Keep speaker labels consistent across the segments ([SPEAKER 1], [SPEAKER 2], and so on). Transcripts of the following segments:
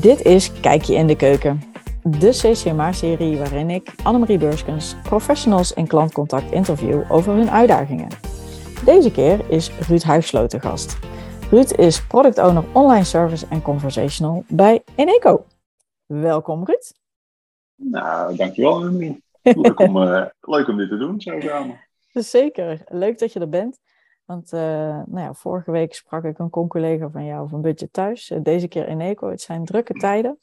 [SPEAKER 1] Dit is Kijkje in de Keuken, de CCMA-serie waarin ik, Annemarie Beurskens, professionals in klantcontact interview over hun uitdagingen. Deze keer is Ruud Huissloten gast. Ruud is product owner online service en conversational bij Eneco. Welkom Ruud.
[SPEAKER 2] Nou, dankjewel Annemarie. Leuk om, uh, leuk om dit te doen, zo samen.
[SPEAKER 1] Zeker, leuk dat je er bent. Want uh, nou ja, vorige week sprak ik een con-collega van jou van Budget Thuis. Uh, deze keer in Eco. Het zijn drukke tijden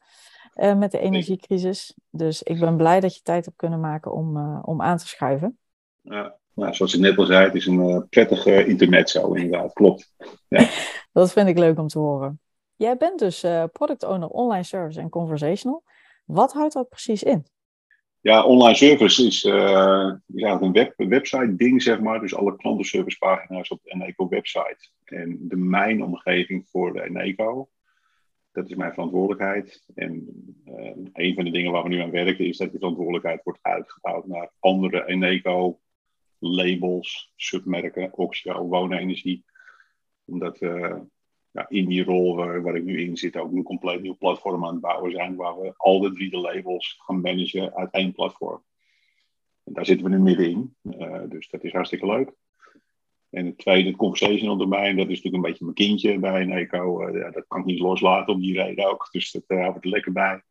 [SPEAKER 1] uh, met de energiecrisis. Dus ik ben blij dat je tijd hebt kunnen maken om, om aan te schuiven.
[SPEAKER 2] Ja, nou, zoals ik net al zei, het is een prettige intermezzo inderdaad. Klopt. Ja.
[SPEAKER 1] dat vind ik leuk om te horen. Jij bent dus product owner online service en conversational. Wat houdt dat precies in?
[SPEAKER 2] Ja, online service is, eigenlijk een, web, website ding, zeg maar. Dus alle klantenservicepagina's op de Eneco website. En de mijn omgeving voor de Eneco. Dat is mijn verantwoordelijkheid. En uh, een van de dingen waar we nu aan werken is dat die verantwoordelijkheid wordt uitgebouwd naar andere Eneco labels, submerken, Oxio, woonenergie. Omdat uh, ja, in die rol waar, waar, ik nu in zit ook een compleet nieuw platform aan het bouwen zijn, waar we al de drie de labels gaan managen uit één platform. En daar zitten we nu middenin, uh, dus dat is hartstikke leuk. En het tweede, het conversational domein, dat is natuurlijk een beetje mijn kindje bij een eco. Uh, ja, dat kan ik niet loslaten om die reden ook, dus dat uh, houdt er lekker bij.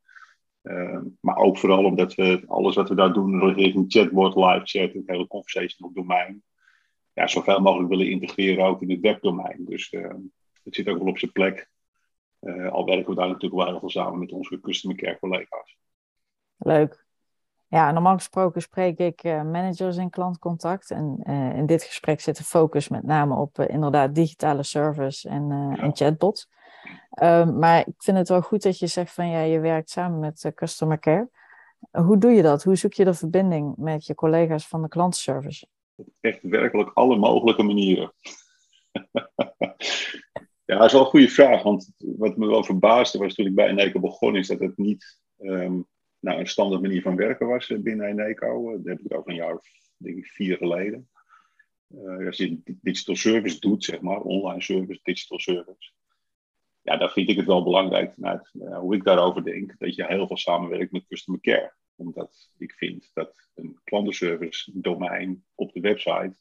[SPEAKER 2] maar ook vooral omdat we alles wat we daar doen richting chatbot, live chat, het hele conversational domein, ja, zoveel mogelijk willen integreren ook in het webdomein. Dus het zit ook wel op zijn plek. Uh, al werken we daar natuurlijk wel heel veel samen met onze customer care collega's.
[SPEAKER 1] Leuk. Ja, normaal gesproken spreek ik uh, managers in klantcontact. En uh, in dit gesprek zit de focus met name op inderdaad digitale service en, ja. en chatbots. Ehm, maar ik vind het wel goed dat je zegt van ja, je werkt samen met customer care. Hoe doe je dat? Hoe zoek je de verbinding met je collega's van de klantenservice?
[SPEAKER 2] Op echt werkelijk alle mogelijke manieren. Ja, dat is wel een goede vraag. Want wat me wel verbaasde was toen ik bij Eneco begon, is dat het niet um, nou, een standaard manier van werken was binnen Eneco. Dat heb ik ook een jaar of denk ik, vier geleden. Uh, als je digital service doet, zeg maar, online service, digital service. Ja, dan vind ik het wel belangrijk vanuit hoe ik daarover denk, dat je heel veel samenwerkt met customer care. Omdat ik vind dat een klantenservice domein op de website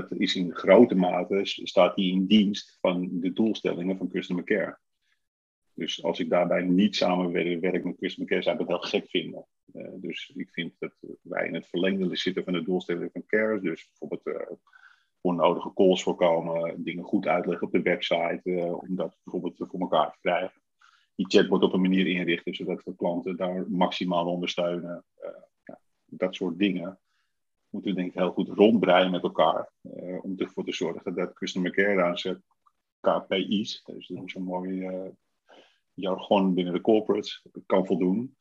[SPEAKER 2] dat is in grote mate, staat die in dienst van de doelstellingen van customer care. Dus als ik daarbij niet samenwerk met customer care, zou ik het heel gek vinden. Uh, dus ik vind dat wij in het verlengde zitten van de doelstellingen van care. Dus bijvoorbeeld uh, onnodige calls voorkomen, dingen goed uitleggen op de website, uh, om dat bijvoorbeeld voor elkaar te krijgen. Die chatbot op een manier inrichten, zodat we klanten daar maximaal ondersteunen. Dat soort dingen moeten we denk ik heel goed rondbreien met elkaar. Uh, om ervoor te zorgen dat customer care aan KPI's, dus dat is een mooi uh, jargon binnen de corporates, kan voldoen.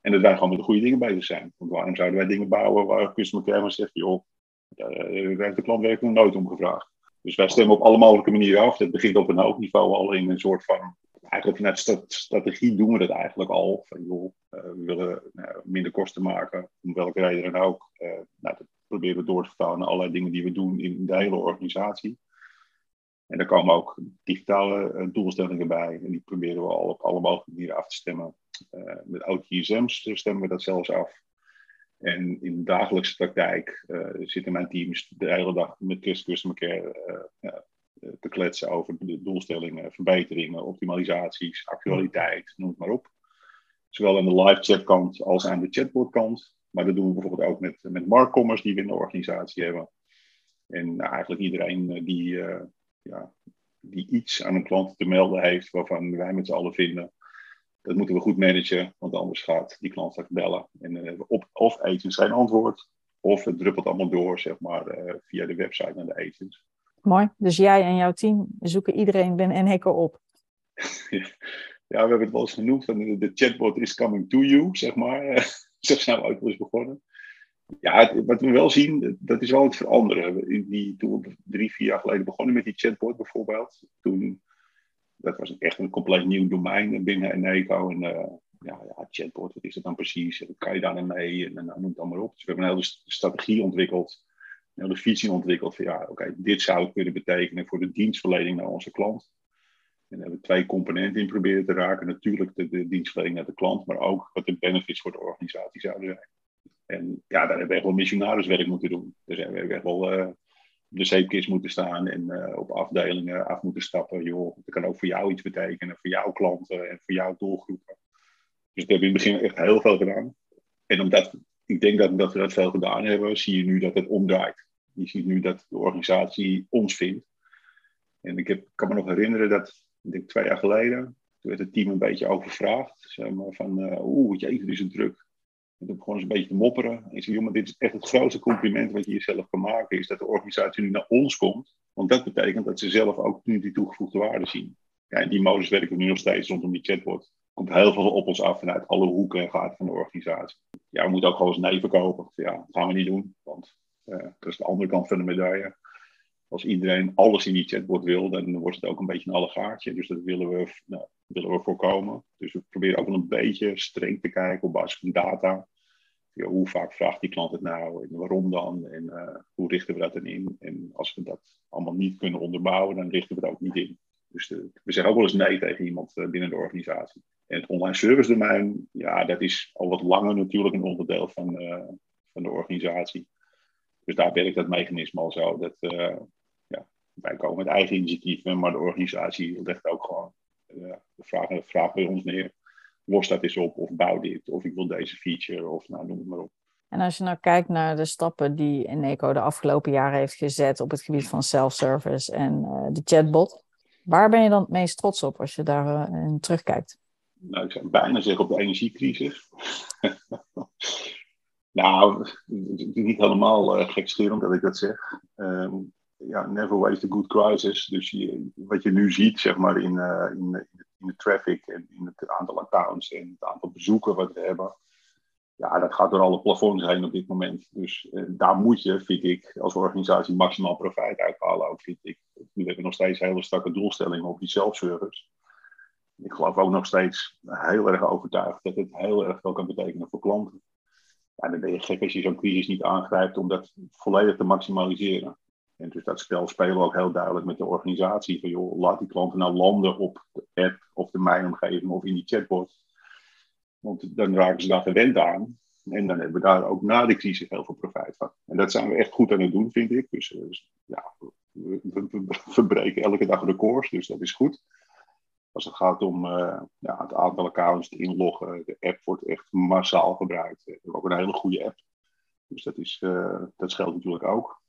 [SPEAKER 2] En dat wij gewoon met de goede dingen bezig zijn. Want waarom zouden wij dingen bouwen waar customer care maar zegt, joh, daar heeft de klant werkelijk nooit om gevraagd. Dus wij stemmen op alle mogelijke manieren af. Dat begint op een hoog niveau al in een soort van eigenlijk vanuit strategie doen we dat eigenlijk al. Van, joh, uh, we willen uh, minder kosten maken, om welke reden dan ook. Uh, nou, dat proberen we door te vertalen naar allerlei dingen die we doen in de hele organisatie. En daar komen ook digitale doelstellingen bij. En die proberen we al op alle mogelijke manieren af te stemmen. met OTSM's stemmen we dat zelfs af. En in de dagelijkse praktijk zitten mijn teams de hele dag met customer care eh, te kletsen over de doelstellingen, verbeteringen, optimalisaties, actualiteit, noem het maar op. Zowel aan de live chatkant als aan de chatbotkant. Maar dat doen we bijvoorbeeld ook met, met marktcommers die we in de organisatie hebben. En nou, eigenlijk iedereen eh, die, uh, ja, die iets aan een klant te melden heeft waarvan wij met z'n allen vinden, dat moeten we goed managen, want anders gaat die klant straks bellen. En dan hebben we op, of agents zijn antwoord, of het druppelt allemaal door, zeg maar, via de website naar de agents.
[SPEAKER 1] Mooi. Dus jij en jouw team zoeken iedereen binnen Eneco op.
[SPEAKER 2] Ja, we hebben het wel eens genoemd de chatbot is coming to you, zeg maar. Zo ook wel eens begonnen. Ja, wat we wel zien, dat is wel het veranderen. Die, toen we drie, vier jaar geleden begonnen met die chatbot bijvoorbeeld, toen, dat was echt een compleet nieuw domein binnen Eneco. En uh, ja, ja, chatbot, wat is dat dan precies? Kan je daar mee? En, en noem het allemaal op. Dus we hebben een hele strategie ontwikkeld de visie ontwikkeld van ja, oké, dit zou kunnen betekenen voor de dienstverlening naar onze klant. En daar hebben we twee componenten in proberen te raken. Natuurlijk de, dienstverlening naar de klant, maar ook wat de benefits voor de organisatie zouden zijn. En ja, daar hebben we echt wel missionariswerk moeten doen. Dus we hebben echt wel uh, de zeepkist moeten staan en uh, op afdelingen af moeten stappen. Joh, dat kan ook voor jou iets betekenen, voor jouw klanten en voor jouw doelgroepen. Dus we hebben in het begin echt heel veel gedaan. En omdat ik denk dat, dat we dat veel gedaan hebben, zie je nu dat het omdraait. Je ziet nu dat de organisatie ons vindt. En ik heb, kan me nog herinneren dat, ik denk twee jaar geleden, toen werd het team een beetje overvraagd. Zeg maar, van, uh, oeh, jeetje, dit is een druk. En toen begon ze een beetje te mopperen. En ik zei, jongen, dit is echt het grootste compliment wat je jezelf kan maken, is dat de organisatie nu naar ons komt. Want dat betekent dat ze zelf ook nu die toegevoegde waarde zien. Ja, en die modus werken we nu nog steeds rondom die chatbot komt heel veel op ons af vanuit alle hoeken en gaten van de organisatie. Ja, we moeten ook gewoon eens nee verkopen. Ja, dat gaan we niet doen, want uh, dat is de andere kant van de medaille. Als iedereen alles in die chatbot wil, dan wordt het ook een beetje een allegaartje. Dus dat willen we, nou, willen we voorkomen. Dus we proberen ook wel een beetje streng te kijken op basis van data. Ja, hoe vaak vraagt die klant het nou en waarom dan en uh, hoe richten we dat dan in? En als we dat allemaal niet kunnen onderbouwen, dan richten we het ook niet in. Dus de, we zeggen ook wel eens nee tegen iemand binnen de organisatie. En het online service domein, ja, dat is al wat langer natuurlijk een onderdeel van, uh, van de organisatie. Dus daar werkt dat mechanisme al zo. Dat, uh, ja, wij komen met eigen initiatieven, maar de organisatie legt ook gewoon uh, de vraag, bij ons neer. Los dat eens op, of bouw dit, of ik wil deze feature, of nou, noem het maar op.
[SPEAKER 1] En als je nou kijkt naar de stappen die Eneco de afgelopen jaren heeft gezet op het gebied van self-service en de chatbot, waar ben je dan het meest trots op als je daar in terugkijkt?
[SPEAKER 2] Nou, ik zou bijna zeggen op de energiecrisis. nou, niet helemaal uh, gekscherend dat ik dat zeg. Um, ja, never waste a good crisis. Dus wat je nu ziet, zeg maar, in, uh, in, in, de traffic en in het aantal accounts en het aantal bezoeken wat we hebben. Ja, dat gaat door alle plafonds heen op dit moment. Dus uh, daar moet je, vind ik, als organisatie maximaal profijt uithalen. Ook, vind ik. We hebben nog steeds hele strakke doelstellingen op die self-service ik geloof ook nog steeds heel erg overtuigd dat het heel erg veel kan betekenen voor klanten. Ja, dan ben je gek als je zo'n crisis niet aangrijpt om dat volledig te maximaliseren. En dus dat spel spelen we ook heel duidelijk met de organisatie. Van joh, laat die klanten nou landen op de app of de mijnomgeving of in die chatbot. Want dan raken ze daar gewend aan. En dan hebben we daar ook na de crisis heel veel profijt van. En dat zijn we echt goed aan het doen, vind ik. Dus, dus ja, we, we, we, verbreken elke dag records, dus dat is goed. Als het gaat om uh, ja, het aantal accounts, het inloggen, de app wordt echt massaal gebruikt. We hebben ook een hele goede app. Dus dat, is, uh, dat scheelt natuurlijk ook.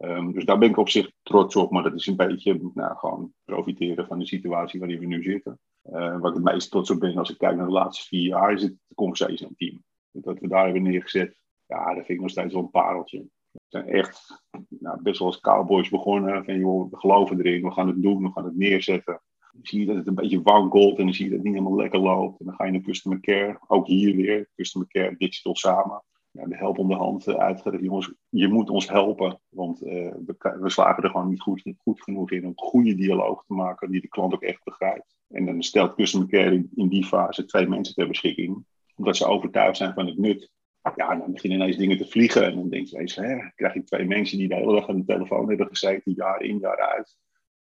[SPEAKER 2] Um, dus daar ben ik op zich trots op, maar dat is een beetje nou, gewoon profiteren van de situatie waarin we nu zitten. Uh, waar ik het meest trots op ben als ik kijk naar de laatste vier jaar, is het conversation team. Dat we daar hebben neergezet, ja, dat vind ik nog steeds wel een pareltje. We zijn echt nou, best wel als cowboys begonnen. Van joh, we geloven erin, we gaan het doen, we gaan het neerzetten zie je dat het een beetje wankelt en dan zie je dat het niet helemaal lekker loopt. En dan ga je naar customer care, ook hier weer, customer care, digital samen. Ja, de help om de hand uh, uitgelegd, jongens, je moet ons helpen, want uh, we, we, slagen er gewoon niet goed, goed, genoeg in om goede dialoog te maken die de klant ook echt begrijpt. En dan stelt customer care in, die fase twee mensen ter beschikking, omdat ze overtuigd zijn van het nut ja, dan beginnen ineens dingen te vliegen. En dan denk je eens, krijg je twee mensen die de hele dag aan de telefoon hebben gezeten, jaar in, jaar uit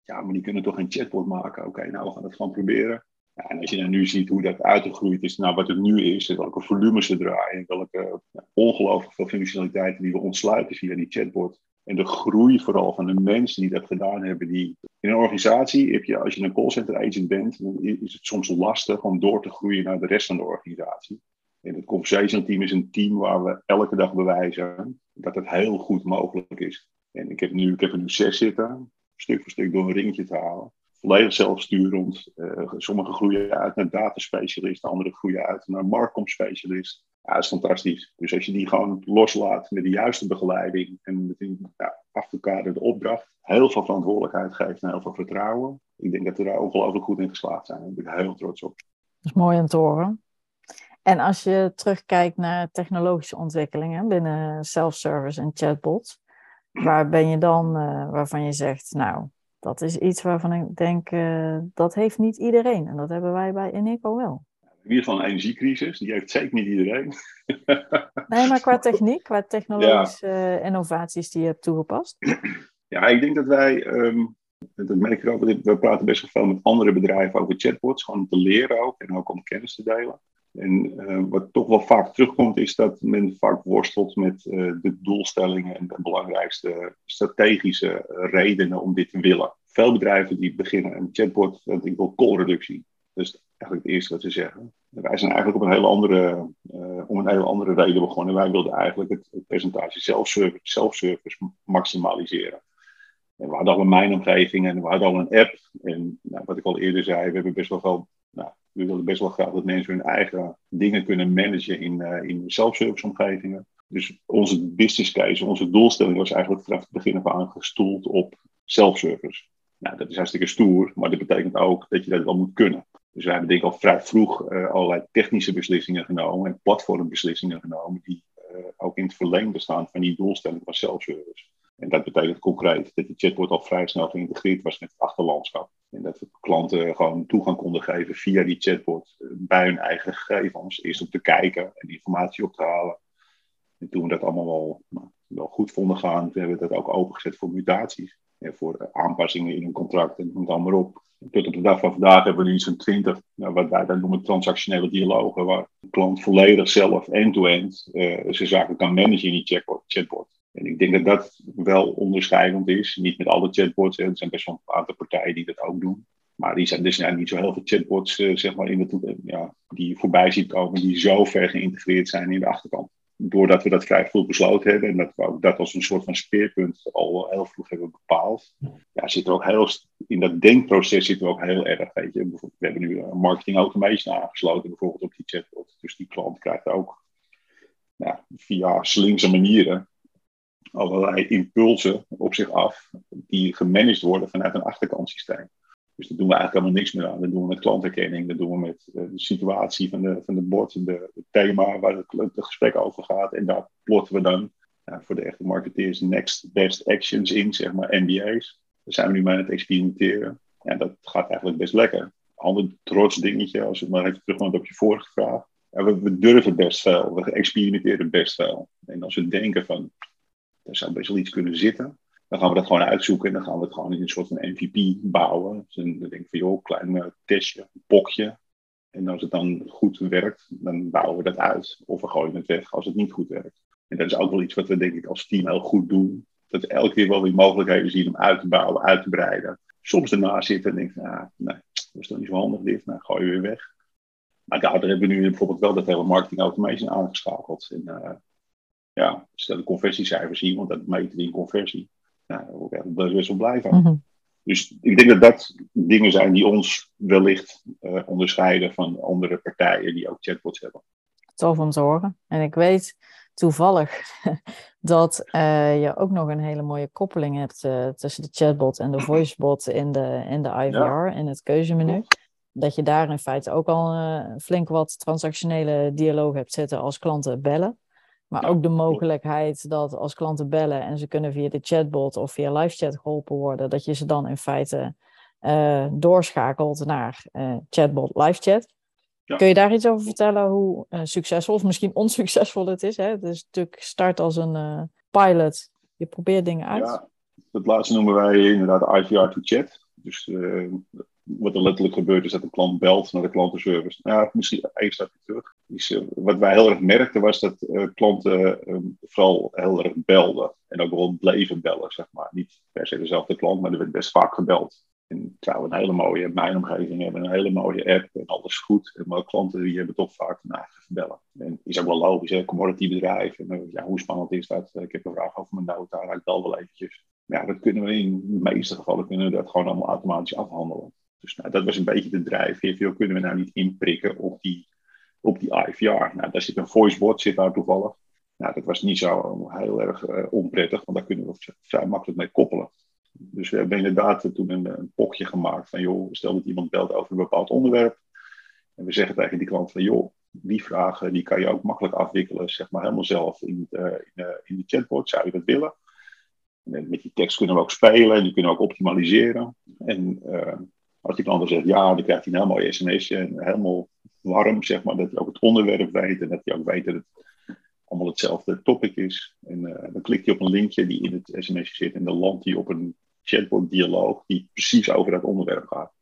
[SPEAKER 2] ja, maar die kunnen toch een chatbot maken? Oké, nou, we gaan het gewoon proberen. Ja, en als je dan nu ziet hoe dat uitgegroeid is naar wat het nu is, en welke volumes ze draaien, welke ongelooflijk veel functionaliteiten die we ontsluiten via die chatbot. En de groei vooral van de mensen die dat gedaan hebben. Die, in een organisatie, heb je, als je een callcenter agent bent, is het soms lastig om door te groeien naar de rest van de organisatie. En het conversation team is een team waar we elke dag bewijzen dat het heel goed mogelijk is. En ik heb, nu, ik heb er nu zes zitten stuk voor stuk door een ringetje te halen. Volledig zelfsturend. Uh, sommige groeien uit naar dataspecialist, andere groeien uit naar marktcom-specialist. Ja, dat is fantastisch. Dus als je die gewoon loslaat met de juiste begeleiding en met een ja, afgekaderde opdracht, heel veel verantwoordelijkheid geeft en heel veel vertrouwen. Ik denk dat we daar ongelooflijk goed in geslaagd zijn. Daar ben ik heel trots op.
[SPEAKER 1] Dat is mooi om te horen. En als je terugkijkt naar technologische ontwikkelingen binnen self-service en chatbots, waar ben je dan uh, waarvan je zegt, nou, dat is iets waarvan ik denk, uh, dat heeft niet iedereen. En dat hebben wij bij Eneco wel.
[SPEAKER 2] In ieder geval een energiecrisis, die heeft zeker niet iedereen.
[SPEAKER 1] nee, maar qua techniek, qua technologische ja. innovaties die je hebt toegepast.
[SPEAKER 2] Ja, ik denk dat wij, um, dat merk ik ook. We praten best wel veel met andere bedrijven over chatbots, gewoon om te leren ook en ook om kennis te delen. En uh, wat toch wel vaak terugkomt, is dat men vaak worstelt met uh, de doelstellingen en de belangrijkste strategische redenen om dit te willen. Veel bedrijven die beginnen een chatbot, dat ik wil callreductie. Dat is eigenlijk het eerste wat ze zeggen. Wij zijn eigenlijk op een hele andere, om een hele andere reden begonnen. Wij wilden eigenlijk het, het percentage self-service maximaliseren. En we hadden al een mijnomgeving en we hadden al een app. En nou, wat ik al eerder zei, we hebben best wel veel nou, we willen best wel graag dat mensen hun eigen dingen kunnen managen in, uh, in self-service omgevingen. Dus onze business case, onze doelstelling was eigenlijk vanaf het begin af aan gestoeld op self-service. Nou, dat is hartstikke stoer, maar dat betekent ook dat je dat wel moet kunnen. Dus we hebben denk ik al vrij vroeg uh, allerlei technische beslissingen genomen en platformbeslissingen genomen die uh, ook in het verlengde staan van die doelstelling van self-service. En dat betekent concreet dat die chatbot al vrij snel geïntegreerd was met het achterlandschap. En dat we klanten gewoon toegang konden geven via die chatbot eh, bij hun eigen gegevens. Eerst om te kijken en informatie op te halen. En toen we dat allemaal wel, nou, wel goed vonden gaan, hebben we dat ook opengezet voor mutaties. En voor aanpassingen in een contract en noem het allemaal op. Tot op de dag van vandaag hebben we nu zo'n 20, nou, wat wij dan noemen transactionele dialogen, waar de klant volledig zelf end-to-end uh, zijn zaken kan managen in die chatbot. En ik denk dat dat wel onderscheidend is. Niet met alle chatbots. Er zijn best wel een aantal partijen die dat ook doen. Maar die zijn, zijn niet zo heel veel chatbots uh, zeg maar in de, ja, die je voorbij ziet komen, die zo ver geïntegreerd zijn in de achterkant. Doordat we dat vrij vroeg besloten hebben en dat we ook dat als een soort van speerpunt al heel vroeg hebben bepaald, ja, zit er ook heel, in dat denkproces zit er ook heel erg. Weet je. We hebben nu een marketing automation aangesloten, bijvoorbeeld op die chatbot. Dus die klant krijgt ook via slinkse manieren allerlei impulsen op zich af, die gemanaged worden vanuit een achterkantsysteem. Dus daar doen we eigenlijk helemaal niks meer aan. Dat doen we met klantherkenning, dat doen we met eh, de situatie van de, van de bord, de, het thema waar het, gesprek over gaat. En daar plotten we dan voor de echte marketeers next best actions in, zeg maar NBA's. Daar zijn we nu mee aan het experimenteren. En dat gaat eigenlijk best lekker. Ander trots dingetje, als ik maar even terugkomt op je vorige vraag. we, we durven best veel, we experimenteren best veel. En als we denken van, er zou best wel iets kunnen zitten. Dan gaan we dat gewoon uitzoeken en dan gaan we het gewoon in een soort van MVP bouwen. Dus dan denk ik van, joh, klein uh, testje, een pokje. En als het dan goed werkt, dan bouwen we dat uit. Of we gooien het weg als het niet goed werkt. En dat is ook wel iets wat we denk ik als team heel goed doen. Dat we elke keer wel weer mogelijkheden zien om uit te bouwen, uit te breiden. Soms erna zitten en denken, ah, nee, dat is toch niet zo handig dit. Nou, gooi je weer weg. Maar daardoor hebben we nu bijvoorbeeld wel dat hele marketing automation aangeschakeld. En, uh, ja, stel de conversiecijfers zien, want dat meten die in conversie. Nou, daar word ik best wel blij van. Mhm. Dus ik denk dat dat dingen zijn die ons wellicht uh, onderscheiden van andere partijen die ook chatbots hebben.
[SPEAKER 1] Tof om te horen. En ik weet toevallig dat uh, je ook nog een hele mooie koppeling hebt uh, tussen de chatbot en de voicebot in de, in de IVR, in het keuzemenu. Dat je daar in feite ook al flink wat transactionele dialoog hebt zitten als klanten bellen. Maar ook de mogelijkheid dat als klanten bellen en ze kunnen via de chatbot of via live chat geholpen worden, dat je ze dan in feite uh, doorschakelt naar uh, chatbot live chat. Kun je daar iets over vertellen hoe uh, succesvol of misschien onsuccesvol het is? Hè? Het is natuurlijk start als een pilot. Je probeert dingen uit. Ja,
[SPEAKER 2] dat laatste noemen wij inderdaad IVR to chat. Dus wat er letterlijk gebeurt is dat de klant belt naar de klantenservice. Ja, misschien één stapje terug. Dus, wat wij heel erg merkten was dat uh, klanten uh, vooral heel erg belden. En ook wel bleven bellen, zeg maar. Niet per se dezelfde klant, maar er werd best vaak gebeld. En we een hele mooie mijnomgeving hebben, een hele mooie app en alles goed. Maar klanten die hebben toch vaak een eigen bellen. En is ook wel logisch, hè, commodity bedrijf. En ja, hoe spannend is dat? Ik heb een vraag over mijn nota, ik bel wel eventjes. Ja, dat kunnen we in de meeste gevallen kunnen we dat gewoon allemaal automatisch afhandelen. Dus nou, dat was een beetje de drijfveer. Veel kunnen we nou niet inprikken op die, op die IVR. Nou, daar zit een voicebot, zit daar toevallig. Nou, dat was niet zo heel erg uh, onprettig, want daar kunnen we vrij makkelijk mee koppelen. Dus we hebben inderdaad toen een, een pokje gemaakt van, joh, stel dat iemand belt over een bepaald onderwerp. En we zeggen tegen die klant van, joh, die vragen die kan je ook makkelijk afwikkelen, zeg maar helemaal zelf in, uh, in, uh, in de chatbot. Zou je dat willen? En met die tekst kunnen we ook spelen en die kunnen we ook optimaliseren. En als die klant dan zegt ja, dan krijgt hij een heel mooi sms'je en helemaal warm, zeg maar, dat hij ook het onderwerp weet en dat hij ook weet dat het allemaal hetzelfde topic is. En uh, dan klikt hij op een linkje die in het sms'je zit en dan landt hij op een chatbot-dialoog die precies over dat onderwerp gaat.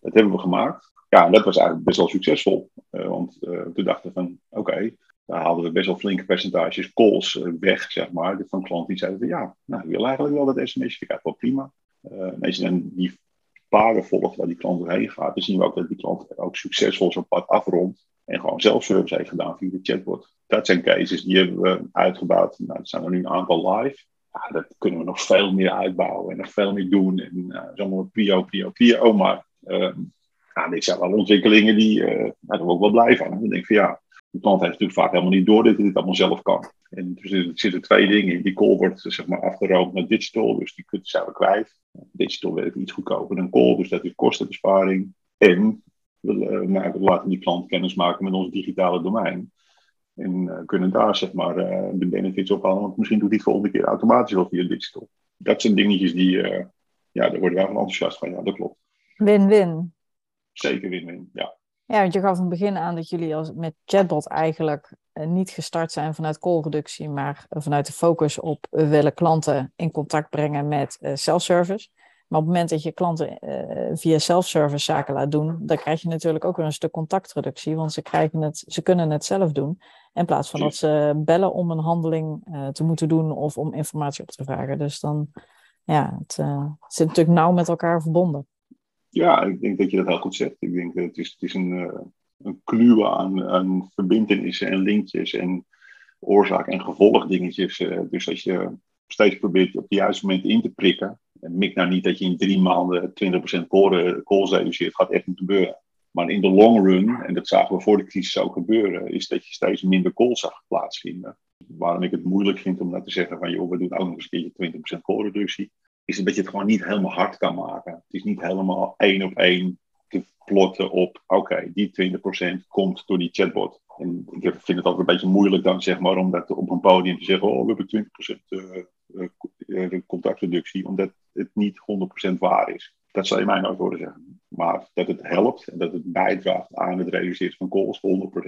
[SPEAKER 2] Dat hebben we gemaakt. Ja, en dat was eigenlijk best wel succesvol. Uh, want uh, toen dachten we van, oké, daar haalden we best wel flinke percentages calls uh, weg, zeg maar. Van klanten die zeiden ja, nou, ik wil eigenlijk wel dat sms, ik eigenlijk wel prima. en je dan die paden volgt waar die klant doorheen gaat, dan zien we ook dat die klant ook succesvol zo'n pad afrondt. En gewoon zelfservice heeft gedaan via de chatbot. Dat zijn cases die hebben we uitgebouwd. Nou, er zijn er nu een aantal live. Dat kunnen we nog veel meer uitbouwen en nog veel meer doen. En uh, is allemaal prio, prio, prio. Maar uh, ja, dit zijn wel ontwikkelingen die, zijn we ook wel blij van. Dan denk van ja, de klant heeft natuurlijk vaak helemaal niet door dat hij dit allemaal zelf kan. En dus er zitten twee dingen in. Die call wordt zeg maar afgeroomd naar digital, dus die zijn we kwijt. Digital werkt iets goedkoper dan call, dus dat is kostenbesparing. En we, uh, laten die klant kennis maken met ons digitale domein. En uh, kunnen daar zeg maar uh, de benefits ophalen. Want misschien doet hij het volgende keer automatisch wel via digital. Dat zijn dingetjes die, ja, daar worden wij van enthousiast van. Ja, dat klopt.
[SPEAKER 1] Win-win.
[SPEAKER 2] Zeker win-win, ja.
[SPEAKER 1] Ja, want je gaf in het begin aan dat jullie als, met chatbot eigenlijk niet gestart zijn vanuit callreductie, maar vanuit de focus op we willen klanten in contact brengen met self-service. Maar op het moment dat je klanten via self-service zaken laat doen, dan krijg je natuurlijk ook weer een stuk contactreductie, want ze, krijgen het, ze kunnen het zelf doen. In plaats van dat ze bellen om een handeling te moeten doen of om informatie op te vragen. Dus dan, ja, het, het zit natuurlijk nauw met elkaar verbonden.
[SPEAKER 2] Ja, ik denk dat je dat heel goed zegt. Ik denk dat het is, het is een, een kluwe aan, aan verbindenissen en linkjes en oorzaak- en gevolgdingetjes. dus als je steeds probeert op het juiste moment in te prikken, mik nou niet dat je in drie maanden 20% calls reduceert. gaat echt niet gebeuren. Maar in de long run, en dat zagen we voor de crisis ook gebeuren, is dat je steeds minder calls zag plaatsvinden. Waarom ik het moeilijk vind om dat te zeggen van, joh, we doen ook nog eens een keertje 20% callreductie, is dat je het gewoon niet helemaal hard kan maken. Het is niet helemaal één op één te plotten op, oké, die 20% komt door die chatbot. En ik vind het altijd een beetje moeilijk dan, zeg maar, om dat op een podium te zeggen, oh, we hebben 20% uh, uh, contactreductie, omdat het niet 100% waar is. Dat zou je mij nooit horen zeggen. Maar dat het helpt en dat het bijdraagt aan het reduceren van calls,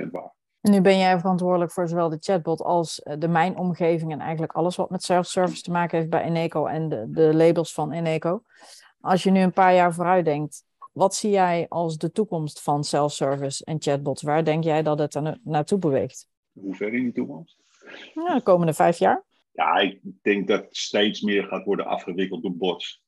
[SPEAKER 2] 100% waar.
[SPEAKER 1] Nu ben jij verantwoordelijk voor zowel de chatbot als de mijnomgeving en eigenlijk alles wat met self-service te maken heeft bij Eneco en de, de labels van Eneco. Als je nu een paar jaar vooruit denkt, wat zie jij als de toekomst van self-service en chatbots? Waar denk jij dat het er naartoe beweegt?
[SPEAKER 2] Hoe ver in die toekomst?
[SPEAKER 1] De komende vijf jaar.
[SPEAKER 2] Ja, ik denk dat steeds meer gaat worden afgewikkeld door bots.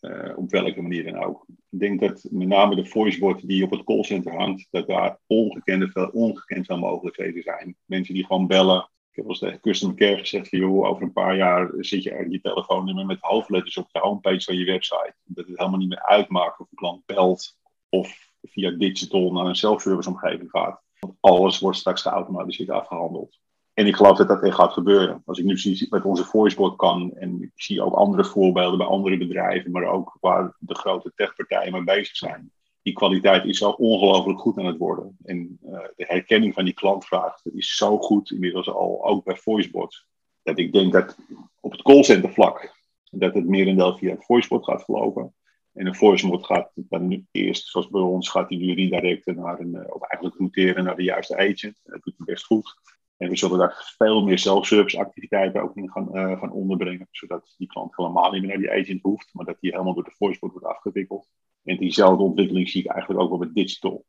[SPEAKER 2] Uh, op welke manier dan ook. Ik denk dat met name de voicebot die op het callcenter hangt, dat daar ongekende veel, ongekend veel mogelijkheden zijn. Mensen die gewoon bellen. Ik heb wel eens tegen customer care gezegd, van, over een paar jaar zit je eigenlijk je telefoonnummer met hoofdletters op de homepage van je website. Dat het helemaal niet meer uitmaakt of een klant belt of via digital naar een self-service omgeving gaat. Want alles wordt straks geautomatiseerd afgehandeld. En ik geloof dat dat echt gaat gebeuren. Als ik nu zie met onze voicebot kan, en ik zie ook andere voorbeelden bij andere bedrijven, maar ook waar de grote techpartijen mee bezig zijn. Die kwaliteit is zo ongelooflijk goed aan het worden. En uh, de herkenning van die klantvraag is zo goed inmiddels al, ook bij voicebots. Dat ik denk dat op het callcenter vlak, dat het merendeel via het voicebot gaat verlopen. En een voicebot gaat dan nu eerst, zoals bij ons, gaat hij nu redirecten naar een, of eigenlijk routeren naar de juiste agent. Dat doet hij best goed. En we zullen daar veel meer self-service activiteiten ook in gaan, uh, gaan onderbrengen. Zodat die klant helemaal niet meer naar die agent hoeft, maar dat die helemaal door de voicebot wordt afgewikkeld. En diezelfde ontwikkeling zie ik eigenlijk ook wel met digital.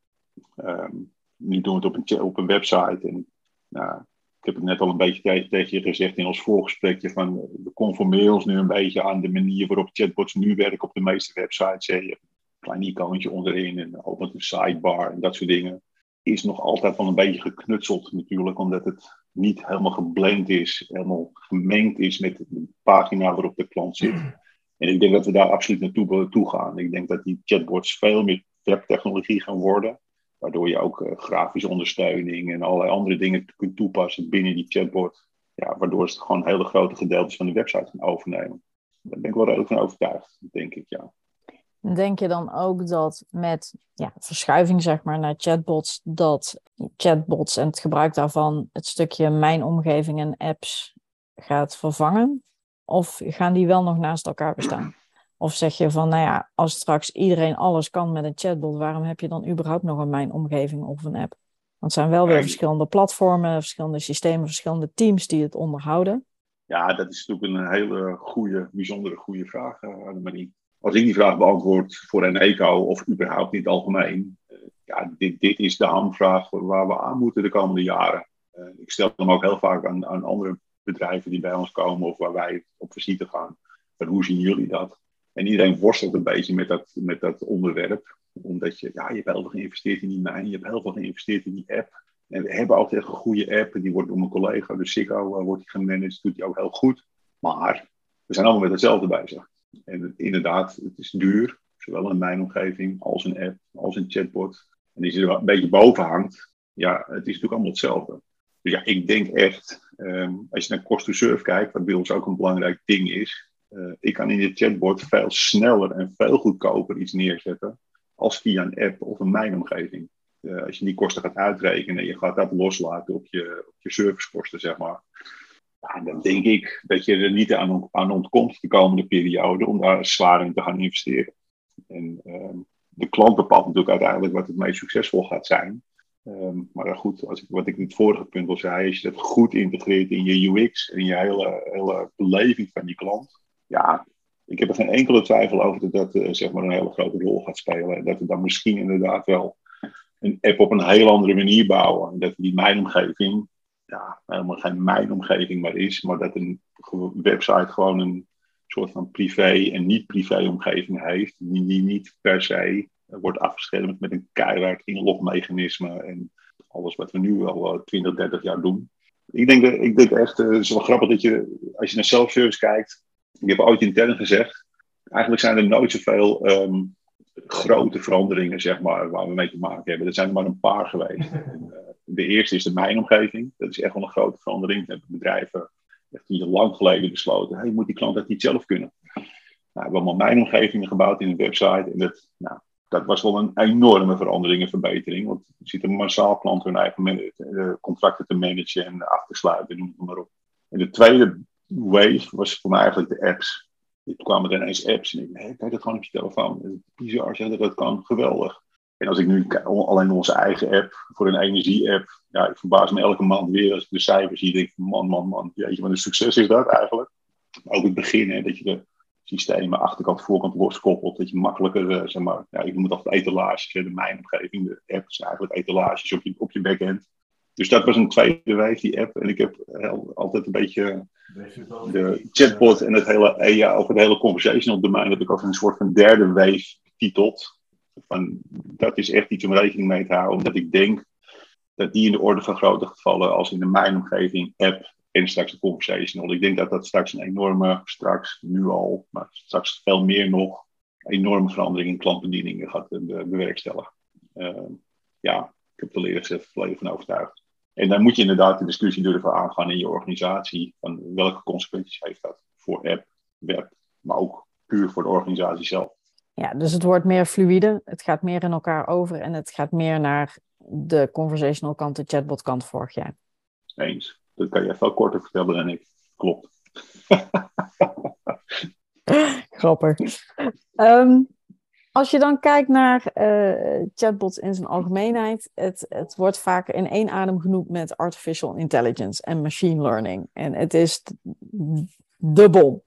[SPEAKER 2] Um, nu doen we het op een, op een website. En nou, ik heb het net al een beetje tegen, je gezegd in ons voorgesprekje. Van, we conformeren ons nu een beetje aan de manier waarop chatbots nu werken op de meeste websites. Je een klein icoontje onderin en opent een sidebar en dat soort dingen is nog altijd wel een beetje geknutseld natuurlijk, omdat het niet helemaal geblend is, helemaal gemengd is met de pagina waarop de klant zit. En ik denk dat we daar absoluut naartoe toe gaan. Ik denk dat die chatbots veel meer webtechnologie gaan worden, waardoor je ook uh, grafische ondersteuning en allerlei andere dingen kunt toepassen binnen die chatbot. Ja, waardoor ze gewoon hele grote gedeeltes van de website gaan overnemen. Daar ben ik wel redelijk van overtuigd, denk ik, ja.
[SPEAKER 1] Denk je dan ook dat met ja, verschuiving zeg maar, naar chatbots, dat chatbots en het gebruik daarvan het stukje mijn omgeving en apps gaat vervangen? Of gaan die wel nog naast elkaar bestaan? Of zeg je van, nou ja, als straks iedereen alles kan met een chatbot, waarom heb je dan überhaupt nog een mijn omgeving of een app? Want het zijn wel weer verschillende platformen, verschillende systemen, verschillende teams die het onderhouden.
[SPEAKER 2] Ja, dat is natuurlijk een hele goede, bijzondere goede vraag, uh, Annemarie. Als ik die vraag beantwoord voor een eco of überhaupt niet algemeen, uh, ja, dit, dit is de hamvraag waar we aan moeten de komende jaren. Uh, ik stel hem ook heel vaak aan, aan andere bedrijven die bij ons komen of waar wij op visite gaan. Van hoe zien jullie dat? En iedereen worstelt een beetje met dat, met dat onderwerp. Omdat je, ja, je hebt heel veel geïnvesteerd in die mijn, je hebt heel veel geïnvesteerd in die app. En we hebben altijd een goede app. Die wordt door mijn collega, de Sico, uh, wordt die gemanaged. Doet die ook heel goed. Maar we zijn allemaal met hetzelfde bezig. En inderdaad, het is duur. Zowel in mijn omgeving als een app, als een chatbot. En die er een beetje boven hangt. Ja, het is natuurlijk allemaal hetzelfde. Dus ja, ik denk echt, um, als je naar cost to serve kijkt, wat bij ons ook een belangrijk ding is. Uh, ik kan in de chatbot veel sneller en veel goedkoper iets neerzetten als via een app of een mijnomgeving. Uh, als je die kosten gaat uitrekenen en je gaat dat loslaten op je, op je servicekosten, zeg maar. Ja, dan denk ik dat je er niet aan, ontkomt de komende periode om daar zwaar in te gaan investeren. En um, de klant bepaalt natuurlijk uiteindelijk wat het meest succesvol gaat zijn. Um, maar goed, als ik, wat ik in het vorige punt al zei, als je dat goed integreert in je UX en je hele, hele beleving van die klant, ja, ik heb er geen enkele twijfel over dat dat uh, zeg maar een hele grote rol gaat spelen. En dat we dan misschien inderdaad wel een app op een heel andere manier bouwen. Dat die mijnomgeving, ja, helemaal geen mijnomgeving maar is, maar dat een website gewoon een soort van privé en niet-privé omgeving heeft, die, die niet per se wordt afgeschermd met een keihard inlogmechanisme en alles wat we nu al 20, 30 jaar doen. Ik denk, ik denk echt, uh, het is wel grappig dat je, als je naar self-service kijkt, ik heb ooit intern gezegd, eigenlijk zijn er nooit zoveel um, grote veranderingen, zeg maar, waar we mee te maken hebben. Er zijn er maar een paar geweest. En, uh, de eerste is de mijnomgeving. Dat is echt wel een grote verandering. Dat hebben bedrijven echt hier lang geleden besloten. Hey, moet die klant dat niet zelf kunnen? Nou, we hebben allemaal mijnomgevingen gebouwd in een website. En dat, nou, dat was wel een enorme verandering en verbetering. Want je ziet een massaal klanten hun eigen uh, contracten te managen en af te sluiten, noem het maar op. En de tweede wave was voor mij eigenlijk de apps. Er kwamen er ineens apps en ik nee, kijk dat gewoon op je telefoon. Bizar, zeg, dat kan geweldig. En als ik nu alleen onze eigen app voor een energie-app, ja, ik verbaas me elke maand weer als ik de cijfers zie, denk man, man, man, jeetje, wat een succes is dat eigenlijk. Ook het begin, hè, dat je de systemen achterkant, voorkant loskoppelt, dat je makkelijker, uh, zeg maar, ja, je moet altijd etalages, de mijn omgeving, de app zijn eigenlijk etalages op je, op je backend. Dus dat was een tweede wave, die app. En ik heb heel, altijd een beetje de chatbot en het hele, ja, over het hele conversational domein heb ik als een soort van derde wave getiteld. Van, dat is echt iets om rekening mee te houden, omdat ik denk dat die in de orde van grote gevallen als in de mijnomgeving app en straks de conversational. Ik denk dat dat straks een enorme, straks nu al, maar straks veel meer nog, enorme verandering in klantbedieningen gaat bewerkstelligen. Uh, ja, ik heb er eerlijk gezegd volledig van overtuigd. En dan moet je inderdaad de discussie durven aangaan in je organisatie. Van welke consequenties heeft dat voor app, web, maar ook puur voor de organisatie zelf.
[SPEAKER 1] Ja, dus het wordt meer fluïde, het gaat meer in elkaar over en het gaat meer naar de conversational kant, de chatbot kant vorig jaar.
[SPEAKER 2] Eens. Dat kan je veel korter vertellen dan ik. Klopt.
[SPEAKER 1] Grappig. Um, als je dan kijkt naar uh, chatbots in zijn algemeenheid, het, het wordt vaak in één adem genoemd met artificial intelligence en machine learning. En het is de bom.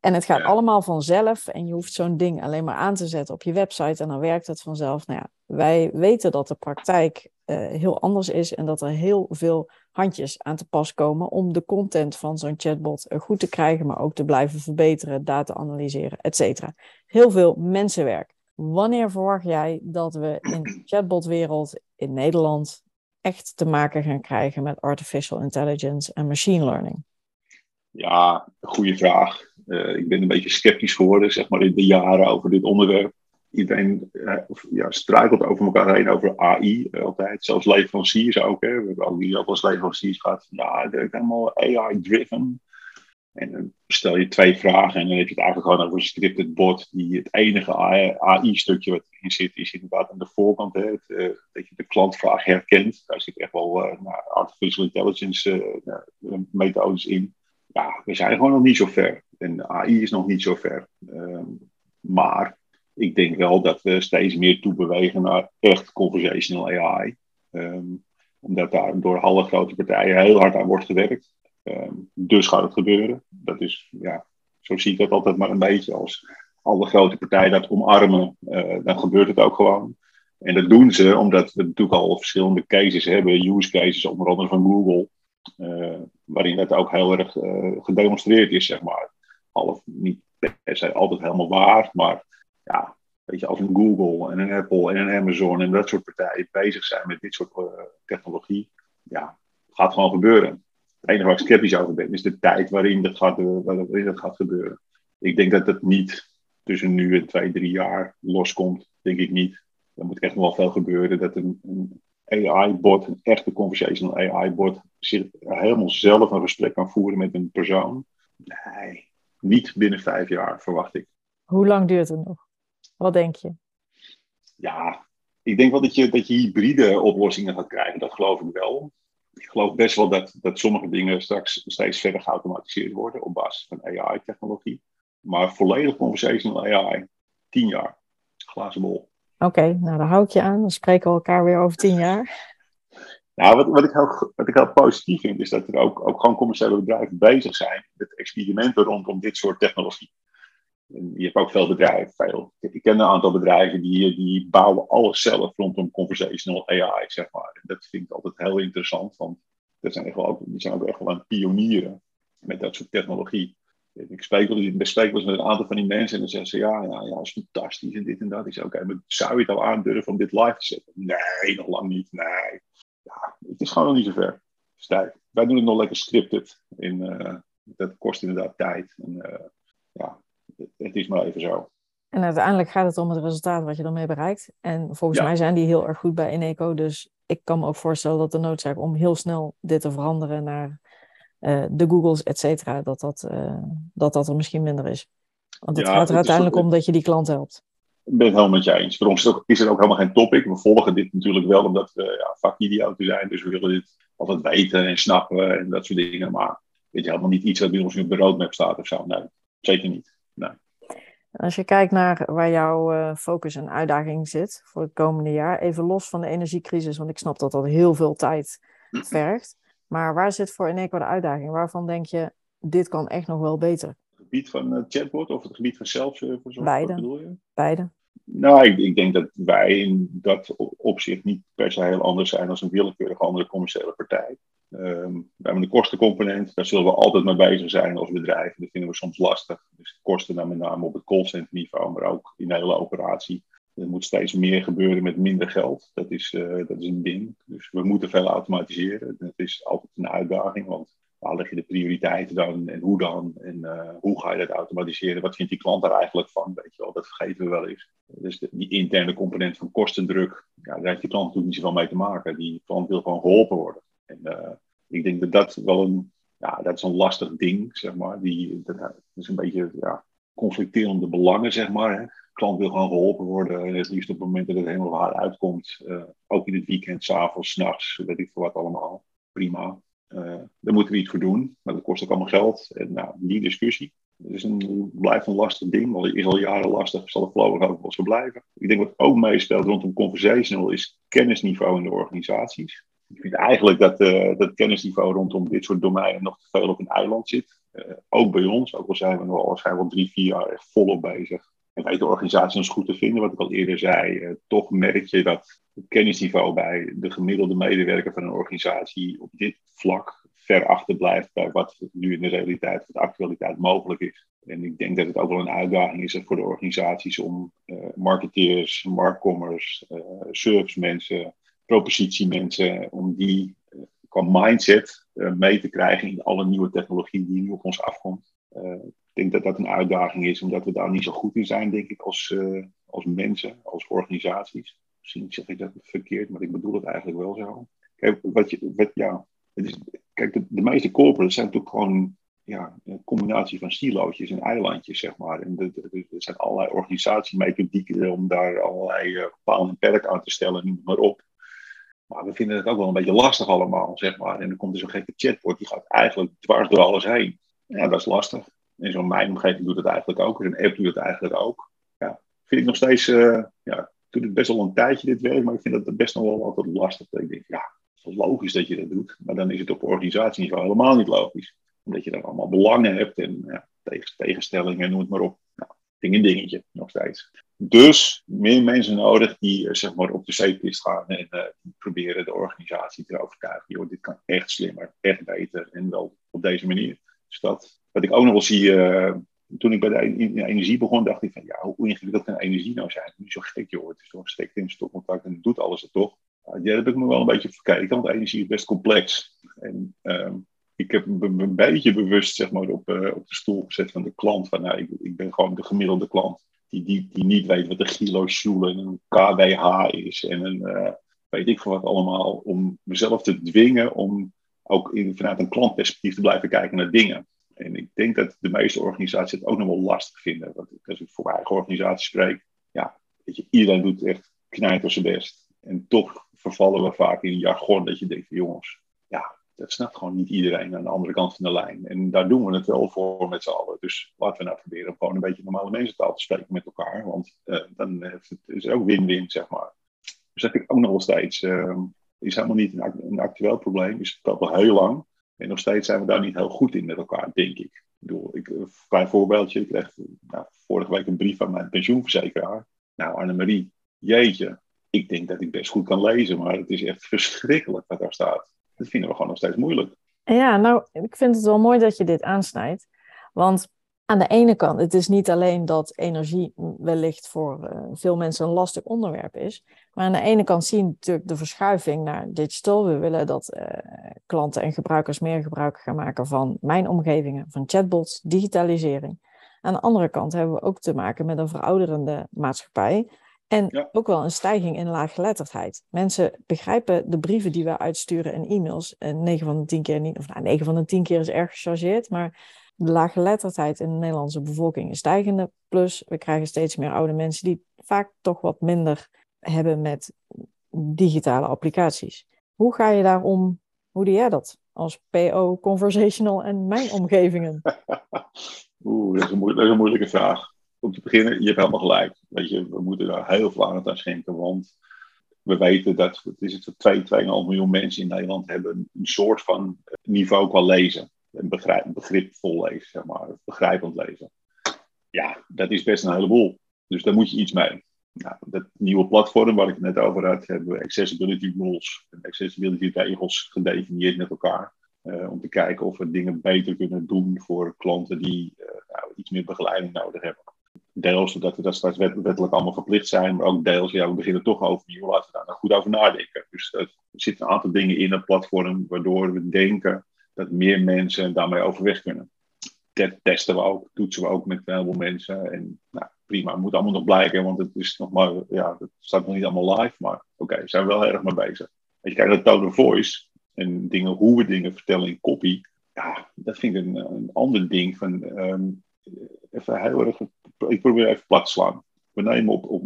[SPEAKER 1] En het gaat ja. allemaal vanzelf en je hoeft zo'n ding alleen maar aan te zetten op je website en dan werkt het vanzelf. Nou ja, wij weten dat de praktijk uh, heel anders is en dat er heel veel handjes aan te pas komen om de content van zo'n chatbot goed te krijgen, maar ook te blijven verbeteren, data analyseren, etc. Heel veel mensenwerk. Wanneer verwacht jij dat we in de chatbotwereld in Nederland echt te maken gaan krijgen met artificial intelligence en machine learning?
[SPEAKER 2] Ja, goede vraag. Uh, ik ben een beetje sceptisch geworden, zeg maar, in de jaren over dit onderwerp. Iedereen uh, ja, struikelt over elkaar heen over AI uh, altijd. Zelfs leveranciers ook. Hè. We hebben ook die ook als leveranciers gehad. Ja, dat is helemaal AI-driven. En dan stel je twee vragen en dan heb je het eigenlijk gewoon over een scripted bot. Die het enige AI-stukje wat erin zit, is inderdaad aan de voorkant. Hè, uh, dat je de klantvraag herkent. Daar zit echt wel nou, artificial intelligence uh, methodes in ja, we zijn gewoon nog niet zo ver. En AI is nog niet zo ver. Um, maar ik denk wel dat we steeds meer toe bewegen naar echt conversational AI. Um, omdat daar door alle grote partijen heel hard aan wordt gewerkt. Ehm, dus gaat het gebeuren. Dat is, ja, zo zie ik dat altijd maar een beetje. Als alle grote partijen dat omarmen, uh, dan gebeurt het ook gewoon. En dat doen ze omdat we natuurlijk al verschillende cases hebben, use cases, onder andere van Google, uh, waarin dat ook heel erg uh, gedemonstreerd is, zeg maar. Half niet per se altijd helemaal waar, maar ja, weet je, als een Google en een Apple en een Amazon en dat soort partijen bezig zijn met dit soort technologie, ja, gaat gewoon gebeuren. Het enige waar ik sceptisch over ben, is de tijd waarin dat gaat, dat gaat gebeuren. Ik denk dat het niet tussen nu en twee, drie jaar loskomt. Denk ik niet. Er moet echt nog wel veel gebeuren. Dat een, een AI-bot, een echte conversational AI-bot, zich helemaal zelf een gesprek kan voeren met een persoon. Nee, niet binnen vijf jaar, verwacht ik.
[SPEAKER 1] Hoe lang duurt het nog? Wat denk je?
[SPEAKER 2] Ja, ik denk wel dat je, dat je hybride oplossingen gaat krijgen. Dat geloof ik wel ik geloof best wel dat, dat sommige dingen straks steeds verder geautomatiseerd worden op basis van AI-technologie. Maar volledig conversational AI, tien jaar, glazen bol.
[SPEAKER 1] Oké, nou daar hou ik je aan. Dan spreken we elkaar weer over tien jaar.
[SPEAKER 2] Nou, wat, wat, ik heel, wat ik heel positief vind, is dat er ook, ook gewoon commerciële bedrijven bezig zijn met experimenten rondom dit soort technologie. Je hebt ook veel bedrijven, veel. Ik ken een aantal bedrijven die, die bouwen alles zelf rondom conversational AI, zeg maar. Dat vind ik altijd heel interessant, want dat zijn echt wel, die zijn ook echt wel aan pionieren met dat soort technologie. Ik spreek wel eens met een aantal van die mensen en dan zeggen ze, ja, ja, ja, is fantastisch en dit en dat. Ik zeg, oké, maar zou je het al aandurven om dit live te zetten? Nee, nog lang niet, nee. Ja, het is gewoon nog niet zo ver. Wij doen het nog lekker scripted. In, uh, dat kost inderdaad tijd. En, uh, ja, het is maar even zo.
[SPEAKER 1] En uiteindelijk gaat het om het resultaat wat je ermee bereikt. En volgens mij zijn die heel erg goed bij Ineco. Dus ik kan me ook voorstellen dat de noodzaak om heel snel dit te veranderen naar uh, de Googles, et cetera, dat dat, uh, dat dat er misschien minder is. Want het gaat er uiteindelijk om dat je die klant helpt.
[SPEAKER 2] Ik ben het helemaal met je eens. Voor ons is het ook helemaal geen topic. We volgen dit natuurlijk wel omdat we ja, vakidioten zijn. Dus we willen dit altijd weten en snappen en dat soort dingen. Maar weet je, helemaal niet iets dat bij ons op de roadmap staat of zo. Nee, zeker niet. Nee.
[SPEAKER 1] Als je kijkt naar waar jouw uh, focus en uitdaging zit voor het komende jaar, even los van de energiecrisis, want ik snap dat dat heel veel tijd vergt. Maar waar zit voor Eneco de uitdaging? Waarvan denk je, dit kan echt nog wel beter?
[SPEAKER 2] Het gebied van uh, chatbot of het gebied van self-service?
[SPEAKER 1] Beide. Bedoel je? Beide.
[SPEAKER 2] Nou, ik, ik, denk dat wij in dat opzicht niet per se heel anders zijn dan een willekeurige andere commerciële partij. Um, we hebben de kostencomponent, daar zullen we altijd mee bezig zijn als bedrijf. Dat vinden we soms lastig. Dus kosten dan met name op het callcenter niveau, maar ook in de hele operatie. Er moet steeds meer gebeuren met minder geld. Dat is, uh, dat is een ding. Dus we moeten veel automatiseren. Dat is altijd een uitdaging, want waar leg je de prioriteiten dan en hoe dan? En uh, hoe ga je dat automatiseren? Wat vindt die klant er eigenlijk van? Weet je wel, dat vergeten we wel eens. Dus de, die interne component van kostendruk, ja, daar heeft die klant natuurlijk niet zoveel mee te maken. Die klant wil gewoon geholpen worden. En uh, ik denk dat dat wel een, ja, dat is een lastig ding, zeg maar. Die, dat is een beetje ja, conflicterende belangen, zeg maar. Hè. De klant wil gewoon geholpen worden. En het liefst op het moment dat het helemaal waar uitkomt. Uh, ook in het weekend, s'avonds, s'nachts, weet ik veel wat allemaal. Prima. Uh, daar moeten we iets voor doen. Maar dat kost ook allemaal geld. En nou, die discussie. Het is een, blijft een lastig ding. Is al jaren lastig. Zal het voorlopig ook wel zo blijven. Ik denk wat ook meespeelt rondom conversational is kennisniveau in de organisaties. Ik vind eigenlijk dat uh, dat kennisniveau rondom dit soort domeinen nog te veel op een eiland zit. Uh, ook bij ons, ook al zijn we nog waarschijnlijk wel drie, vier jaar echt volop bezig. En weet de organisatie ons goed te vinden, wat ik al eerder zei. Uh, toch merk je dat het kennisniveau bij de gemiddelde medewerker van een organisatie op dit vlak ver achterblijft bij wat nu in de realiteit, of de actualiteit mogelijk is. En ik denk dat het ook wel een uitdaging is voor de organisaties om marketeers, marktkommers, servicemensen, propositiemensen, om die uh, qua mindset uh, mee te krijgen in alle nieuwe technologie die nu op ons afkomt. Uh, ik denk dat dat een uitdaging is, omdat we daar niet zo goed in zijn, denk ik, als, als mensen, als organisaties. Misschien zeg ik dat verkeerd, maar ik bedoel het eigenlijk wel zo. Kijk, wat je, wat, ja, het is, kijk de, meeste corporates zijn natuurlijk gewoon ja, een combinatie van silootjes en eilandjes, zeg maar. En er zijn allerlei organisatiemethodieken om daar allerlei uh, paal en perk aan te stellen, noem maar op. Maar we vinden het ook wel een beetje lastig allemaal, zeg maar. En dan komt er zo'n gekke chatbot, die gaat eigenlijk dwars door alles heen. Ja, dat is lastig. En zo'n mijn omgeving doet het eigenlijk ook. En een app doet het eigenlijk ook. Ja, vind ik nog steeds, uh, ja, ik doe het best wel een tijdje dit werk, maar ik vind het best nog wel altijd lastig. Dat ik denk, ja, is logisch dat je dat doet. Maar dan is het op organisatieniveau helemaal niet logisch. Omdat je dan allemaal belangen hebt en ja, tegenstellingen, noem het maar op. Ding een dingetje, nog steeds. Dus meer mensen nodig die eh, zeg maar op de zeepkist gaan en uh, proberen de organisatie te overtuigen. Joh, dit kan echt slimmer, echt beter en wel op deze manier. Dus dat, wat ik ook nog wel zie, uh, toen ik bij de energie begon, dacht ik van ja, hoe ingewikkeld kan energie nou zijn? Niet zo gek joh, het is toch gestekt in stopcontact en doet alles het toch. Ja, daar heb ik me wel een beetje verkeken, want energie is best complex. En uh, ik heb me een beetje bewust zeg maar, op, uh, op de stoel gezet van de klant. Van, nou, ik, ik ben gewoon de gemiddelde klant die, die, die niet weet wat een kilojoule en een kWh is. En een, uh, weet ik veel wat allemaal. Om mezelf te dwingen om ook vanuit een klantperspectief te blijven kijken naar dingen. En ik denk dat de meeste organisaties het ook nog wel lastig vinden. Want als ik voor mijn eigen organisatie spreek, ja, weet je, iedereen doet echt knijter zijn best. En toch vervallen we vaak in jargon dat je denkt jongens, dat snapt gewoon niet iedereen aan de andere kant van de lijn. En daar doen we het wel voor met z'n allen. Dus laten we nou proberen gewoon een beetje normale mensentaal te spreken met elkaar. Want uh, dan is het, is ook win-win, zeg maar. Dus dat ik ook nog wel steeds. Uh, is helemaal niet een, actueel probleem. Is het al heel lang. En nog steeds zijn we daar niet heel goed in met elkaar, denk ik. Ik bedoel, ik, een klein voorbeeldje. Ik kreeg nou, vorige week een brief van mijn pensioenverzekeraar. Nou, Annemarie, jeetje. Ik denk dat ik best goed kan lezen, maar het is echt verschrikkelijk wat daar staat. Dat vinden we gewoon nog steeds moeilijk.
[SPEAKER 1] Ja, nou, ik vind het wel mooi dat je dit aansnijdt. Want aan de ene kant, het is niet alleen dat energie wellicht voor uh, veel mensen een lastig onderwerp is. Maar aan de ene kant zien we natuurlijk de verschuiving naar digital. We willen dat uh, klanten en gebruikers meer gebruik gaan maken van mijn omgevingen, van chatbots, digitalisering. Aan de andere kant hebben we ook te maken met een verouderende maatschappij. En ja. ook wel een stijging in laaggeletterdheid. Mensen begrijpen de brieven die we uitsturen en e-mails. En 9 van de 10 keer niet, of nou, 9 van de 10 keer is erg gechargeerd. Maar de laaggeletterdheid in de Nederlandse bevolking is stijgende. Plus, we krijgen steeds meer oude mensen die vaak toch wat minder hebben met digitale applicaties. Hoe ga je daarom? Hoe doe jij dat als PO Conversational en mijn omgevingen?
[SPEAKER 2] Oeh, dat is, een dat is een moeilijke vraag om te beginnen, je hebt helemaal gelijk. Weet je, we moeten daar heel veel aandacht aan schenken, want we weten dat het is het 2, 2,5 miljoen mensen in Nederland hebben een soort van niveau qua lezen. Een begrijp, begripvol lezen, zeg maar, begrijpend lezen. Ja, dat is best een heleboel. Dus daar moet je iets mee. Nou, dat nieuwe platform waar ik het net over had, hebben we accessibility rules en accessibility regels gedefinieerd met elkaar. Uh, om te kijken of we dingen beter kunnen doen voor klanten die uh, nou, iets meer begeleiding nodig hebben deels dat we dat straks wettelijk allemaal verplicht zijn, maar ook deels, ja, we beginnen toch over nieuw, laten we daar goed over nadenken. Dus er zitten een aantal dingen in het platform waardoor we denken dat meer mensen daarmee overweg kunnen. Dat testen we ook, toetsen we ook met een heleboel mensen. En nou, prima, moet allemaal nog blijken, want het is nog maar, ja, het staat nog niet allemaal live, maar oké, okay, zijn we wel erg mee bezig. Als je kijkt naar tone voice en dingen, hoe we dingen vertellen in copy, ja, dat vind ik een, een ander ding van, um, even heel erg ik probeer even plat te slaan. We nemen op, op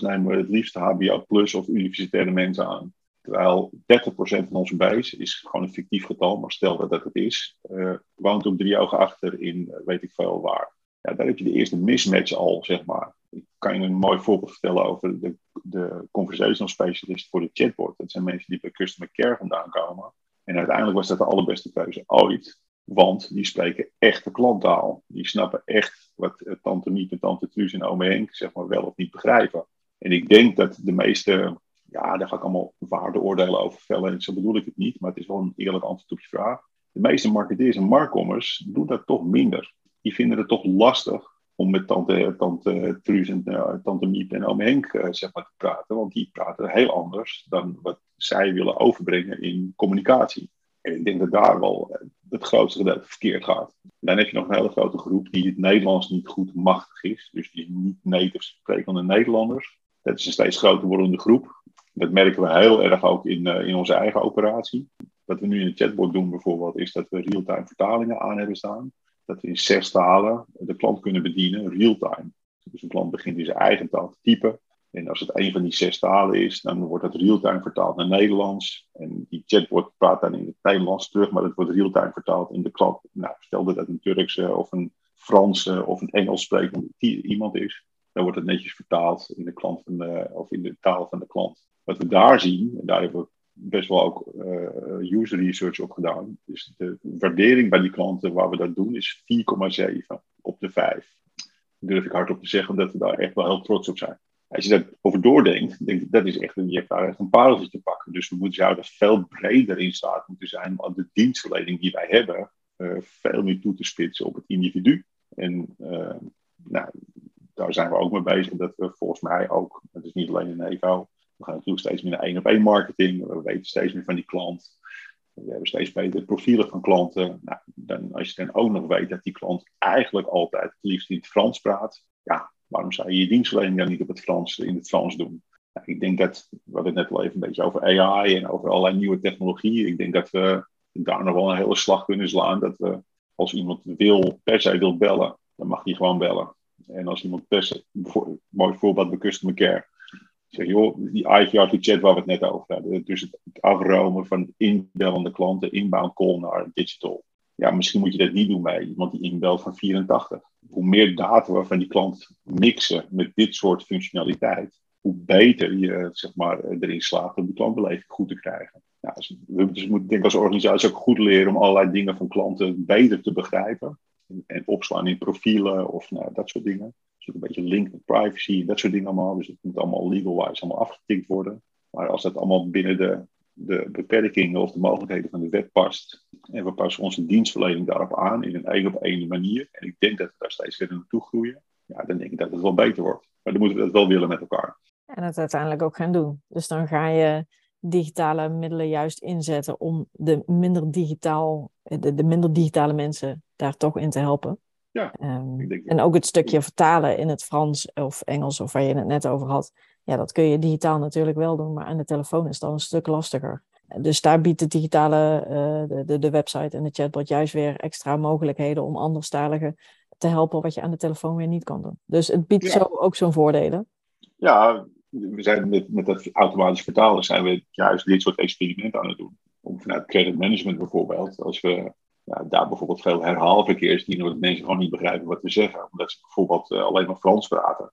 [SPEAKER 2] nemen we het liefst HBO plus of universitaire mensen aan. Terwijl 30% van onze base is gewoon een fictief getal, maar stel dat dat het is, uh, woont op drie ogen achter in uh, weet ik veel waar. Ja, daar heb je de eerste mismatch al, zeg maar. Ik kan je een mooi voorbeeld vertellen over de, de conversational specialist voor de chatbot. Dat zijn mensen die bij customer care vandaan komen. En uiteindelijk was dat de allerbeste keuze ooit. Want die spreken echte klanttaal. Die snappen echt wat eh, tante Miet en tante Truus en ome Henk zeg maar wel of niet begrijpen. En ik denk dat de meeste, ja, daar ga ik allemaal waardeoordelen over vellen. En zo bedoel ik het niet, maar het is wel een eerlijk antwoord op je vraag. De meeste marketeers en marktkommers doen dat toch minder. Die vinden het toch lastig om met tante, tante Truus en uh, tante Miep en ome Henk uh, zeg maar, te praten. Want die praten heel anders dan wat zij willen overbrengen in communicatie. En ik denk dat daar wel het grootste gedeelte verkeerd gaat. Dan heb je nog een hele grote groep die het Nederlands niet goed machtig is. Dus die niet native sprekende Nederlanders. Dat is een steeds groter wordende groep. Dat merken we heel erg ook in, uh, in onze eigen operatie. Wat we nu in het chatbot doen bijvoorbeeld, is dat we real-time vertalingen aan hebben staan. Dat we in zes talen de klant kunnen bedienen, real-time. Dus een klant begint in zijn eigen taal te typen. En als het een van die zes talen is, dan wordt het real-time vertaald naar Nederlands. En die chatbot praat dan in het Nederlands terug, maar het wordt real-time vertaald in de klant. Nou, stel dat het een Turkse of een Franse of een Engels sprekende iemand is, dan wordt het netjes vertaald in de, klant van of in de taal van de klant. Wat we daar zien, en daar hebben we best wel ook uh, user research op gedaan. Dus de waardering bij die klanten waar we dat doen is 4,7 op de 5. Dat durf ik hardop te zeggen, omdat we daar echt wel heel trots op zijn. Als je daarover doordenkt, denk ik, dat is echt, je hebt daar echt een pareltje te pakken. Dus we moeten zouden veel breder in staat moeten zijn om de dienstverlening die wij hebben uh, veel meer toe te spitsen op het individu. En uh, nou, daar zijn we ook mee bezig. Dat we volgens mij ook, dat is niet alleen in Evo, we gaan natuurlijk steeds meer naar één op één marketing. We weten steeds meer van die klant. We hebben steeds betere profielen van klanten. Nou, dan, als je dan ook nog weet dat die klant eigenlijk altijd het liefst in het Frans praat. Ja, waarom zou je je dienstverlening dan niet op het Frans, in het Frans doen? Nou, ik denk dat, we hadden het net al even een beetje over AI en over allerlei nieuwe technologieën. Ik denk dat we daar nog wel een hele slag kunnen slaan. Dat als iemand wil, per se wil bellen, dan mag hij gewoon bellen. En als iemand per se, mooi voorbeeld bij Customer Care, zeg joh, die IVR chat waar we het net over hadden. Dus het, afromen van inbellende klanten, inbound call naar digital. Ja, misschien moet je dat niet doen bij iemand die inbelt van 84. Hoe meer data we van die klant mixen met dit soort functionaliteit, hoe beter je zeg maar, erin slaagt om die klantbeleving goed te krijgen. Nou, dus we dus moeten denk ik als organisatie ook goed leren om allerlei dingen van klanten beter te begrijpen. En, opslaan in profielen of nou, dat soort dingen. Dus een beetje link met privacy, dat soort dingen allemaal. Dus het moet allemaal legal-wise allemaal afgetikt worden. Maar als dat allemaal binnen de, de beperkingen of de mogelijkheden van de wet past. En we passen onze dienstverlening daarop aan in een één op één manier. En ik denk dat we daar steeds verder naartoe groeien. Ja, dan denk ik dat het wel beter wordt. Maar dan moeten we dat wel willen met elkaar.
[SPEAKER 1] En het uiteindelijk ook gaan doen. Dus dan ga je digitale middelen juist inzetten om de minder, digitaal, de, de minder digitale mensen daar toch in te helpen.
[SPEAKER 2] Ja,
[SPEAKER 1] um, en ook het stukje vertalen in het Frans of Engels, of waar je het net over had. Ja, dat kun je digitaal natuurlijk wel doen, maar aan de telefoon is dat een stuk lastiger. Dus daar biedt de digitale, uh, de, de, website en de chatbot juist weer extra mogelijkheden om anderstaligen te helpen wat je aan de telefoon weer niet kan doen. Dus het biedt zo ook zo'n voordelen.
[SPEAKER 2] Ja, we zijn met, met dat automatisch vertalen zijn we juist dit soort experimenten aan het doen. Om vanuit credit management bijvoorbeeld, als we ja, daar bijvoorbeeld veel herhaalverkeer zien, omdat mensen gewoon niet begrijpen wat we zeggen. Omdat ze bijvoorbeeld uh, alleen maar Frans praten.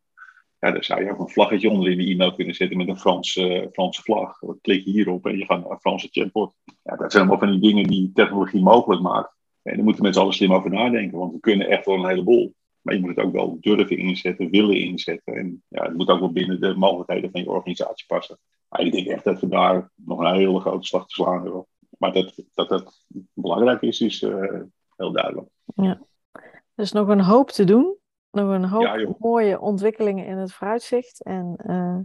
[SPEAKER 2] Ja, dan zou je ook een vlaggetje onder in de e-mail kunnen zetten met een Frans, uh, Franse vlag. Klik hierop en je gaat naar een Franse chatbot. Ja, dat zijn allemaal van die dingen die technologie mogelijk maakt. En daar moeten mensen alles slim over nadenken, want we kunnen echt wel een heleboel. Maar je moet het ook wel durven inzetten, willen inzetten. En ja, het moet ook wel binnen de mogelijkheden van je organisatie passen. Maar ik denk echt dat we daar nog een hele grote slag te slaan hebben. Maar dat dat, dat belangrijk is, is uh, heel duidelijk.
[SPEAKER 1] Ja. Er is nog een hoop te doen. Nog een hoop mooie ontwikkelingen in het vooruitzicht. En uh,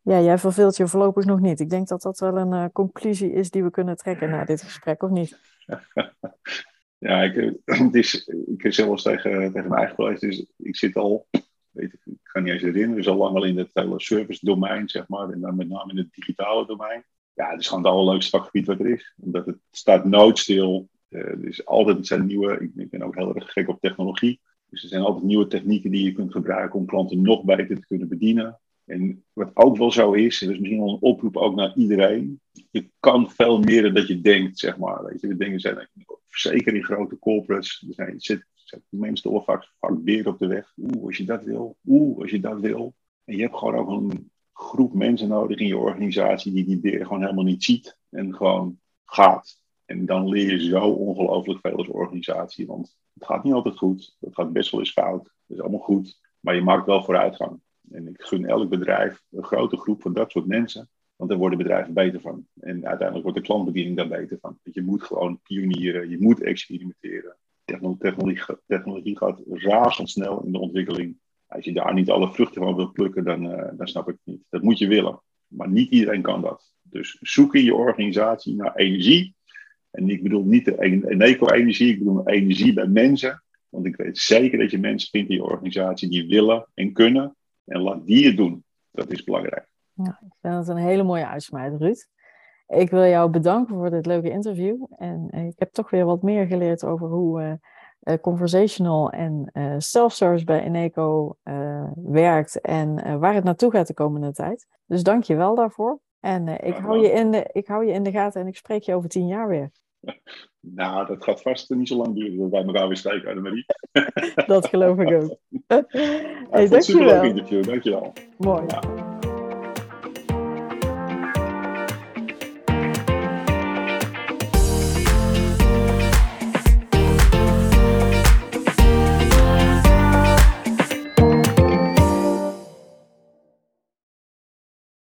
[SPEAKER 1] ja, jij verveelt je voorlopig nog niet. Ik denk dat dat wel een uh, conclusie is die we kunnen trekken na dit gesprek, of niet?
[SPEAKER 2] ja, ik, het is, ik heb zelfs tegen, tegen mijn eigen geweest. Dus ik zit al, weet ik, ik kan niet eens herinneren, dus al lang al in het hele service domein, zeg maar. En dan met name in het digitale domein ja, het is gewoon het allerleukste vakgebied wat er is. Omdat het staat nooit stil. Uh, er is altijd zijn nieuwe, ik, ik, ben ook heel erg gek op technologie. Dus er zijn altijd nieuwe technieken die je kunt gebruiken om klanten nog beter te kunnen bedienen. En wat ook wel zo is, er is misschien wel een oproep ook naar iedereen. Je kan veel meer dan dat je denkt, zeg maar. Weet je, we denken zijn zeker in grote corporates. Er zijn, zit, zit mensen toch vaak, vaak weer op de weg. Oeh, als je dat wil. Oeh, als je dat wil. En je hebt gewoon ook een groep mensen nodig in je organisatie die die beer gewoon helemaal niet ziet en gewoon gaat. En dan leer je zo ongelooflijk veel als organisatie, want het gaat niet altijd goed. Het gaat best wel eens fout. Het is allemaal goed, maar je maakt wel vooruitgang. En ik gun elk bedrijf een grote groep van dat soort mensen, want daar worden bedrijven beter van. En uiteindelijk wordt de klantbediening daar beter van. Want je moet gewoon pionieren, je moet experimenteren. Technologie, technologie gaat razendsnel in de ontwikkeling. Als je daar niet alle vruchten van wilt plukken, dan, uh, dan snap ik het niet. Dat moet je willen. Maar niet iedereen kan dat. Dus zoek in je organisatie naar energie. En ik bedoel niet de eco-energie, ik bedoel energie bij mensen. Want ik weet zeker dat je mensen vindt in je organisatie die willen en kunnen. En laat die het doen. Dat is belangrijk.
[SPEAKER 1] Ja, ik vind dat een hele mooie uitspraak, Ruud. Ik wil jou bedanken voor dit leuke interview. En eh, ik heb toch weer wat meer geleerd over hoe uh, uh, conversational en self-service bij Eneco werkt en waar het naartoe gaat de komende tijd. Dus dank je wel daarvoor. En ik, hou je in de, ik hou je in de gaten en ik spreek je over tien jaar weer.
[SPEAKER 2] Nou, dat gaat vast niet zo lang duren dat we bij elkaar weer spreken, Annemarie.
[SPEAKER 1] dat geloof ik ook.
[SPEAKER 2] hey, dank je wel. interview, dank je wel.
[SPEAKER 1] Mooi. Ja.